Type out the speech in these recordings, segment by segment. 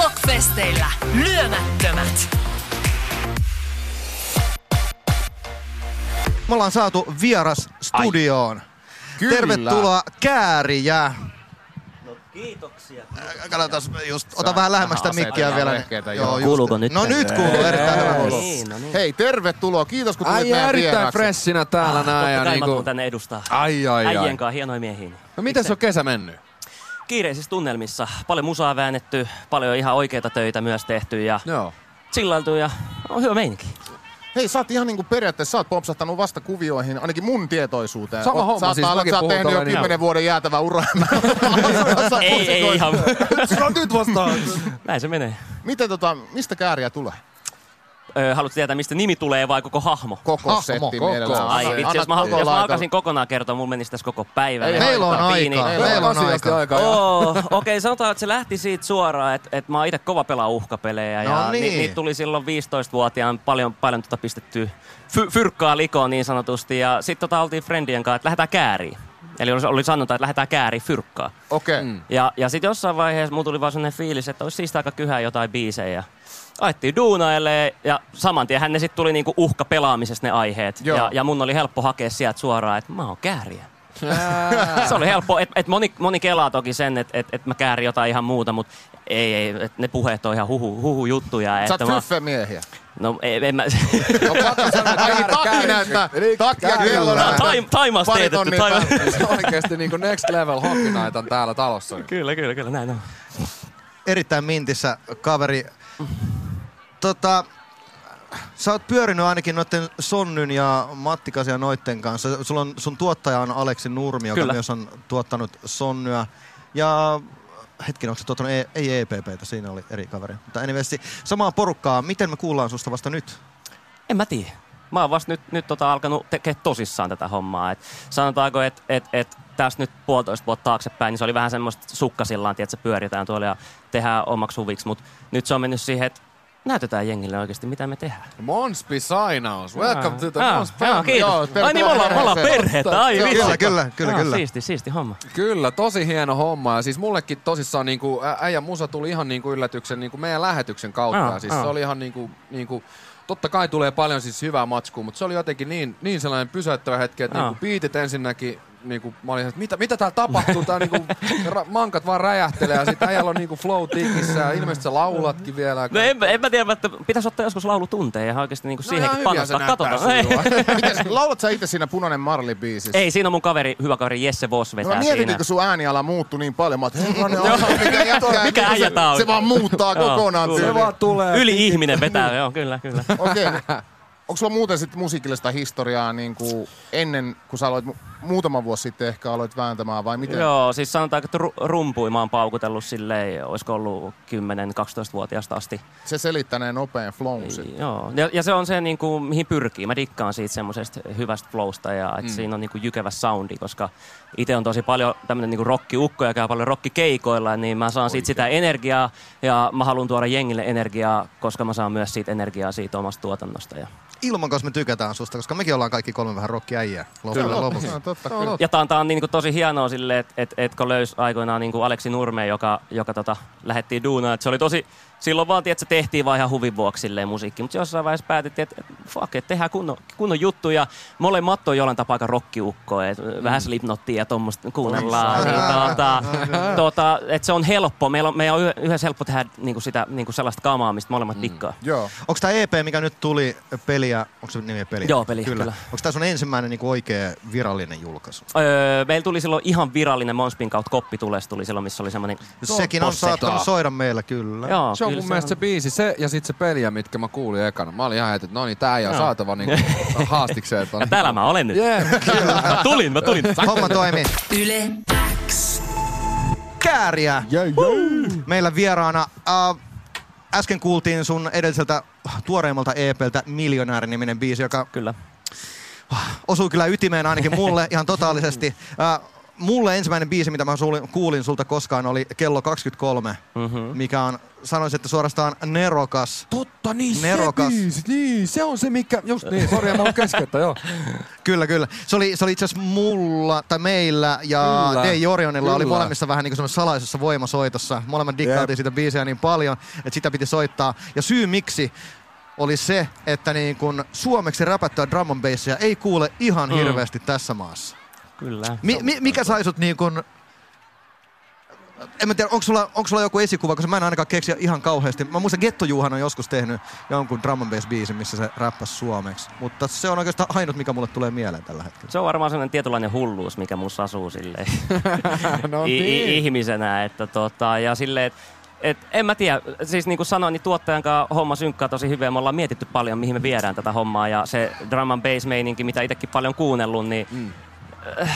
Blockfesteillä lyömättömät. Me ollaan saatu vieras studioon. Kyllä. Tervetuloa Käärijä. Kiitoksia. Katsotaan just, ota vähän lähemmäs sitä mikkiä vielä. vehkeitä, Joo. Kuuluuko nyt? No nyt kuuluu erittäin hyvä. Kuuluu. Niin, no niin. Hei, tervetuloa. Kiitos kun tulit meidän erittäin vieraaksi. freshinä täällä näin. Totta Ja kai mä niinku... tuun tänne edustaa. Ai ai ai. Äijien kanssa hienoja miehiä. No miten se on kesä mennyt? Kiireisissä tunnelmissa. Paljon musaa väännetty, paljon ihan oikeita töitä myös tehty ja Joo. chillailtu ja on hyvä meininki. Hei, sä oot ihan niinku periaatteessa, sä oot popsahtanut vasta kuvioihin, ainakin mun tietoisuuteen. Sama Oot- homma, sä oot, siis mäkin sä oot tehnyt jo kymmenen vuoden jäätävä ura. ei, ei ihan. nyt vastaan. Näin se menee. Miten tota, mistä kääriä tulee? Öö, haluatko tietää, mistä nimi tulee vai koko hahmo? Koko Hahmo, setti koko. mielellään. Ai vitsi, jos mä, jos mä alkaisin kokonaan kertoa, mulla menisi tässä koko päivä. Ei Ja Meillä on aikaa. Meillä on aikaa. Oh, Okei, okay, sanotaan, että se lähti siitä suoraan, että, että mä oon itse kova pelaa uhkapelejä No ja niin. ni, niitä tuli silloin 15-vuotiaan paljon, paljon tota pistettyä fy, fyrkkaa likoon niin sanotusti ja sitten tota oltiin friendien kanssa, että lähdetään kääriin. Eli oli, oli sanonta, että lähdetään kääriin fyrkkaa. Okei. Mm. Ja, ja sitten jossain vaiheessa mulla tuli vaan sellainen fiilis, että olisi siitä aika kyhää jotain biisejä. Ajettiin duunaille ja saman tien ne sitten tuli niinku uhka pelaamisesta ne aiheet. Joo. Ja, ja mun oli helppo hakea sieltä suoraan, että mä oon kääriä. Se oli helppo. Et, et moni, moni kelaa toki sen, että et, et mä käärin jotain ihan muuta, mutta ei, ei et ne puheet on ihan huhu, huhu juttuja. Sä Että oot mä, fyffemiehiä. No ei, en mä... No pakko sanoa, että Ai käär- takki käär- näyttää. Eli Takki ja käär- kello näyttää. Taim, taimaas Pari teetetty. päälle. Se on oikeesti niinku next level hockey night on täällä talossa. kyllä, kyllä, kyllä, näin on. Erittäin mintissä kaveri. Tota, sä oot pyörinyt ainakin noiden Sonnyn ja Mattikasen ja noitten kanssa. Sulla on, sun tuottaja on Aleksi Nurmi, joka Kyllä. myös on tuottanut Sonnyä. Ja hetken, onko se tuottanut, ei, ei EPPtä, siinä oli eri kaveri. Mutta anyways, samaa porukkaa. Miten me kuullaan susta vasta nyt? En mä tiedä. Mä oon vasta nyt, nyt tota alkanut tekemään tosissaan tätä hommaa. Et sanotaanko, että et, et tästä nyt puolitoista vuotta taaksepäin, niin se oli vähän semmoista sukkasillaan, että pyöritään tuolla ja tehdään omaksi huviksi. Mutta nyt se on mennyt siihen, että näytetään jengille oikeasti, mitä me tehdään. Monspi Sainaus. Welcome to the Ah, Mons joo, family. kiitos. Joo, Ai niin, me ollaan, me ollaan perhettä. Ai Joo, vitsi. Kyllä, kyllä, kyllä, Joo, kyllä. Siisti, siisti homma. Kyllä, tosi hieno homma. Ja siis mullekin tosissaan niinku, ä- äijän musa tuli ihan niinku yllätyksen niinku meidän lähetyksen kautta. Aa, ja siis aa. se oli ihan niinku, niinku, totta kai tulee paljon siis hyvää matskua, mutta se oli jotenkin niin, niin sellainen pysäyttävä hetki, että Aa. niinku biitit ensinnäkin niinku, mä olin, että mitä, mitä täällä tapahtuu? Tää niinku, ra- mankat vaan räjähtelee ja sitten äijällä on niinku flow tikissä ja ilmeisesti sä laulatkin vielä. No en, en mä tiedä, että pitäisi ottaa joskus laulutunteja ja oikeasti niinku No siihenkin ihan hyviä se panostaa. näyttää Katsotaan. laulat sä itse siinä Punainen Marli-biisissä? Ei, siinä on mun kaveri, hyvä kaveri Jesse Voss No vetää mä siinä. mietin, kun sun ääniala muuttui niin paljon. Mä oot, mikä jätkää. Mikä äijä se, tää on? Se vaan muuttaa kokonaan. Se vaan tulee. Yli-ihminen vetää, joo, kyllä, kyllä. Okei. Onko sulla muuten sitten musiikillista historiaa niin kuin ennen, kun sä aloit mu- muutama vuosi sitten ehkä aloit vääntämään vai miten? Joo, siis sanotaan, että ru- rumpui mä oon paukutellut silleen, olisiko ollut 10-12-vuotiaasta asti. Se selittäneen nopean flown. Joo, ja, ja, se on se, niin kuin, mihin pyrkii. Mä dikkaan siitä semmoisesta hyvästä flowsta ja että mm. siinä on niin kuin, jykevä soundi, koska itse on tosi paljon tämmöinen niin rockiukko ja käy paljon rockikeikoilla, niin mä saan siitä sitä energiaa ja mä haluan tuoda jengille energiaa, koska mä saan myös siitä energiaa siitä omasta tuotannosta. Ja, Ilman kanssa me tykätään susta, koska mekin ollaan kaikki kolme vähän rockiäjiä. Kyllä, lopuksi. no, totta, kyllä. ja tää on, tää on niin kuin, tosi hienoa silleen, että et, et, kun löysi aikoinaan niin kuin Aleksi Nurme, joka, joka tota, lähettiin duunaan, että se oli tosi, silloin vaan, että se tehtiin vaan ihan huvin vuoksi silleen musiikki, mutta jossain vaiheessa päätettiin, että et, fuck, että tehdään kunnon, kunnon juttu ja molemmat on jollain tapaa aika rockiukko, että mm. vähän slipnottia ja tuommoista kuunnellaan, niin, tota, tota, että se on helppo, meillä on, meidän on yh- yhdessä helppo tehdä niin kuin sitä, niin kuin sellaista kamaa, mistä molemmat mm. dikkaa. Joo. Onko tämä EP, mikä nyt tuli, peliä, onko se nimi peliä? Joo, Peliä, kyllä. Onko tämä sun ensimmäinen niin oikea virallinen julkaisu? Öö, meillä tuli silloin ihan virallinen Monspin kautta koppi tules, tuli silloin, missä oli semmoinen Sekin on saattanut soida meillä kyllä. Joo, Se on kyllä mun mielestä se biisi, se ja sitten se peliä, mitkä mä kuulin ekana. Mä olin ihan heti, että no niin, tää ei ole saatava niinku haastikseen. Ja täällä mä olen nyt. Jee, Mä tulin, mä tulin. Homma toimii. Yle X. Kääriä. Meillä vieraana. Äh, äsken kuultiin sun edelliseltä tuoreimmalta EPltä Miljonääri-niminen biisi, joka Kyllä. Osuu kyllä ytimeen ainakin mulle ihan totaalisesti. Äh, mulle ensimmäinen biisi, mitä mä suulin- kuulin sulta koskaan, oli Kello 23, Mhm. mikä on sanoisin, että suorastaan nerokas. Totta, niin Nerokas. se biisi, niin, se on se mikä, just niin, sori, mä oon keskeyttä, joo. Kyllä, kyllä. Se oli, se oli itse asiassa mulla, tai meillä ja Kyllä, Dei Orionilla oli molemmissa vähän niin kuin semmoisessa salaisessa voimasoitossa. Molemmat dikkaatiin Jep. siitä biisiä niin paljon, että sitä piti soittaa. Ja syy miksi oli se, että niin kun suomeksi räpättyä drum and bassia ei kuule ihan Mm. hirveästi tässä maassa. Kyllä. Mi- mi- mikä sai sut niin kun... En mä tiedä, onko sulla, onko sulla joku esikuva, koska mä en ainakaan keksiä ihan kauheasti. Mä muistan Getto Juhan on joskus tehnyt jonkun drum and bass biisin, missä se räppäsi suomeksi. Mutta se on oikeastaan ainut, mikä mulle tulee mieleen tällä hetkellä. Se on varmaan sellainen tietynlainen hulluus, mikä mussa asuu silleen No i- i- niin. ihmisenä. Että tota, ja silleen, et, et, en mä tiedä, siis niin kuin sanoin, niin tuottajan kanssa homma synkkaa tosi hyvin me ollaan mietitty paljon, mihin me viedään tätä hommaa ja se drum and bass meininki, mitä itsekin paljon kuunnellut, niin mm.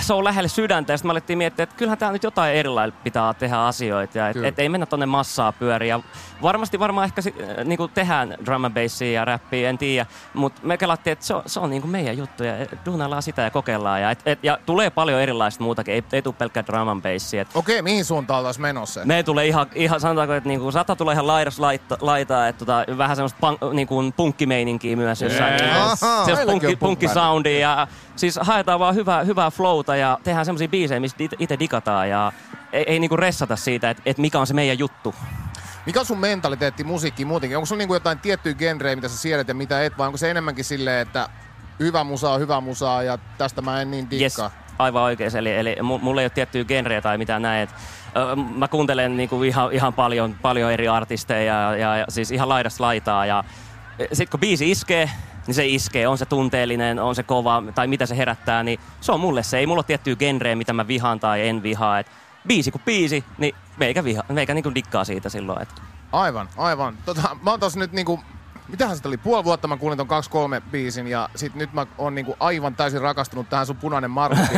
Se on lähelle sydäntä ja sitten me alettiin miettiä, että kyllähän täällä nyt jotain erilailla pitää tehdä asioita ja et, Kyllä. et ei mennä tonne massaa pyöriä. Varmasti varmaan ehkä äh, niinku tehdään drum and bassia ja rappia, en tiedä, mutta me kelattiin, että se on, se on niinku meidän juttu ja duunaillaan sitä ja kokeillaan ja, et, et, ja tulee paljon erilaista muutakin, ei, ei tule pelkkää drum and bassia. Okei, mihin suuntaan oltaisiin menossa? me tulee ihan, ihan sanotaanko, että niinku, sata tulee ihan laidas laita, laitaa, että tota, vähän semmoista punk, niinku, punkkimeininkiä myös jossain. Yes. Punkki, on punk-bändi. punkkisoundia ja siis haetaan vaan hyvää, hyvää flowta ja tehdään semmoisia biisejä, mistä itse digataan ja ei, ei niinku ressata siitä, että et mikä on se meidän juttu. Mikä on sun mentaliteetti musiikki muutenkin? Onko sulla niinku jotain tiettyjä genrejä, mitä sä siedät ja mitä et, vai onko se enemmänkin silleen, että hyvä musa on hyvä musaa ja tästä mä en niin Yes, dikkaa? aivan oikein. Eli, eli mu- mulla ei ole tiettyä genreä tai mitään näin. Et, ö, mä kuuntelen niinku ihan, ihan paljon, paljon eri artisteja ja, ja, ja siis ihan laidasta laitaa. Ja sitten kun biisi iskee, niin se iskee. On se tunteellinen, on se kova tai mitä se herättää, niin se on mulle se. Ei mulla ole tiettyä genreä, mitä mä vihaan tai en vihaa. Et biisi kuin biisi, niin meikä, viha, meikä niinku dikkaa siitä silloin. Et Aivan, aivan. Tota, mä oon tossa nyt niinku, mitähän sitä oli, puoli vuotta mä kuulin ton 2-3 biisin ja sit nyt mä oon niinku aivan täysin rakastunut tähän sun punainen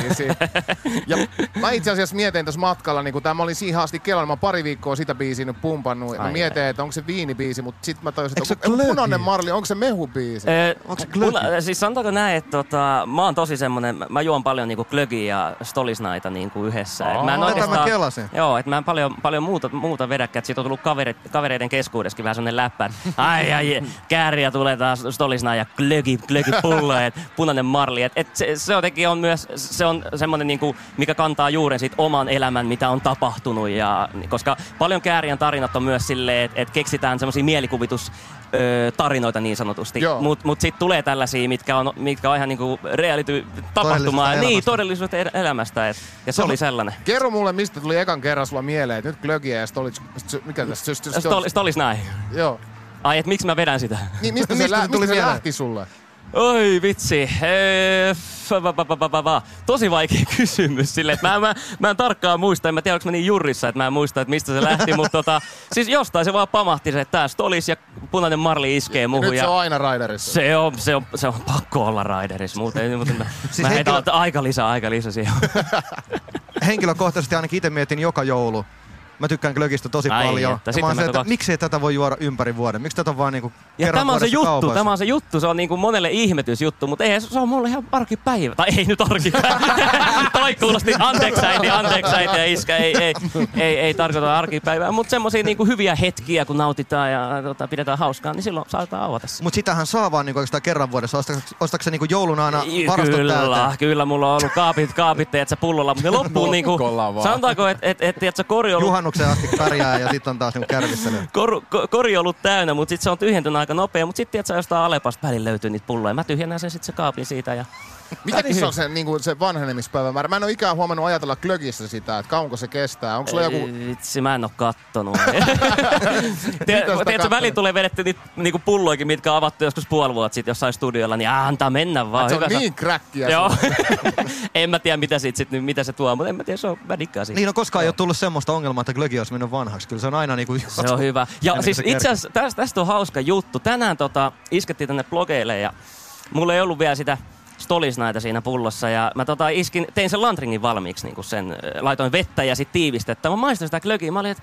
biisiin. ja mä itse asiassa mietin tässä matkalla, niinku tää mä olin siihen asti kelalla, mä pari viikkoa sitä biisiä nyt pumpannut. Ja mä mietin, ai. että onko se viinibiisi, mutta sit mä tajusin, se että onko punainen marli, onko se mehubiisi? Ee, Onko se glögi? mulla- siis sanotaanko näin, että tota, mä oon tosi semmonen, mä- juon paljon niinku glögiä ja stolisnaita niinku yhdessä. Et mä en Aa. Tätä mä oikeastaan- kelasin. Joo, että mä en paljon, paljon muuta, muuta vedäkään, että siitä on tullut kavereiden, kavereiden keskuudessakin vähän semmonen läppä, ai ai, kääriä tulee taas stolisnaa ja glögi, glögi pullo, et punainen marli. Et, et se, se, jotenkin on myös, se on semmonen niinku, mikä kantaa juuren siitä oman elämän, mitä on tapahtunut. Ja, koska paljon käärien tarinat on myös silleen, että et keksitään semmoisia mielikuvitus ö, tarinoita niin sanotusti. Mutta mut sitten tulee tällaisia, mitkä on, mitkä on ihan niinku reality tapahtumaa. Niin, todellisuutta el- elämästä. Et, ja se oli sellainen. Kerro mulle, mistä tuli ekan kerran sulla mieleen, että nyt glögiä ja stolit, mikä tässä? Stol, stolis näin. Joo. Ai, et miksi mä vedän sitä? Niin, mistä, se, Mistä lä- se tuli mistä se mieleen? lähti sulle? Oi vitsi. Eee, fa- va- va- va- va- va- va. Tosi vaikea kysymys sille, että mä, mä, mä en tarkkaan muista, en mä tiedä, onko mä niin jurissa, että mä en muista, että mistä se lähti, mutta tota, siis jostain se vaan pamahti se, että tää stolis ja punainen marli iskee muuhun. Nyt ja se on aina Raiderissa. se on, se on, se on pakko olla Raiderissa, muuten, muuten mä, Siis siis mä heitän henkilö- aika lisää, aika lisää siihen. Henkilökohtaisesti ainakin itse mietin joka joulu. Mä tykkään glögistä tosi Ai paljon. että, Ja sitten mä se, että miksei tätä voi juoda ympäri vuoden? Miksi tätä on vaan niinku Ja tämä on se juttu, kaupoissa? tämä on se juttu, se on niin kuin monelle ihmetysjuttu, mutta ei, se on mulle ihan arkipäivä. Tai ei nyt arkipäivä. Toi kuulosti, anteeksi äiti, anteeksi äiti ja iskä, ei, ei, ei, ei tarkoita arkipäivää, mutta semmoisia niin hyviä hetkiä, kun nautitaan ja tota, pidetään hauskaa, niin silloin saadaan avata se. Mut sitähän saa vaan niinku oikeastaan kerran vuodessa. Ostaks se niinku jouluna aina varastot Kyllä, täyteen? kyllä, mulla on ollut kaapit, kaapit että pullolla, mutta ne loppuu niinku, sanotaanko, että et, et, et, kori on ollut Juhannuksen asti pärjää ja sitten on taas niinku kärvistely. Kor, ko, kori on ollut täynnä, mutta sitten se on tyhjentynyt aika nopea. Mutta sitten tiedätkö, jostain Alepasta välillä löytyy niitä pulloja. Mä tyhjennän sen sitten se kaapin siitä. Ja... Mikäkin se on se, niin kuin se vanhenemispäivämäärä? Mä en ole ikään huomannut ajatella glögissä sitä, että kauanko se kestää. Onko sulla joku... Vitsi, mä en oo kattonut. Tiedätkö, kattonut? välillä tulee vedetty niitä niinku pulloikin, mitkä on avattu joskus puoli vuotta sitten jossain studiolla, niin aa, antaa mennä vaan. Se on hyvä niin kräkkiä. Joo. en mä tiedä, mitä, sit, sit, nyt- mitä se tuo, mutta en mä tiedä, se on, mä dikkaan siitä. Niin on koskaan ei ole tullut semmoista ongelmaa, että glögi olisi mennyt vanhaksi. Kyllä se on aina niinku... Se on hyvä. Ja siis se itse asiassa tästä, tästä on hauska juttu. Tänään tota, iskettiin tänne blogeille ja mulla ei ollut vielä sitä stolisnaita siinä pullossa ja mä tota, iskin, tein sen lantringin valmiiksi niin sen, laitoin vettä ja sit tiivistettä. Mä maistoin sitä glögiä, mä olin, että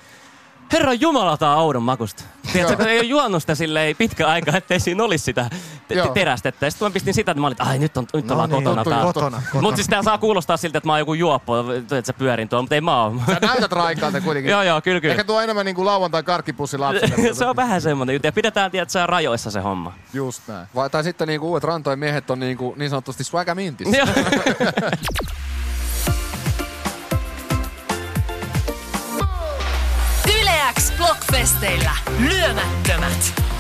Herra Jumala, tää on oudon makusta. Tiedätkö, kun ei ole juonut sitä silleen pitkä aika, ettei siinä olisi sitä Joo. terästettä. Ja sitten mä pistin sitä, että mä olin, ai nyt, on, nyt No ollaan niin, kotona kotona, taas. kotona, kotona. Mutta siis tää saa kuulostaa siltä, että mä oon joku juoppo, että sä pyörin tuolla, mutta ei mä oon. Sä näytät raikaalta kuitenkin. joo, joo, kyllä, kyllä. Ehkä tuo enemmän niinku lauantai karkkipussi lapsille. se on vähän semmoinen juttu. Ja pidetään, tiedätkö, rajoissa se homma. Just näin. Vai, tai sitten niinku uudet rantojen miehet on niinku, niin sanotusti swagamintis. Joo. Yle X Blockfesteillä lyömättömät.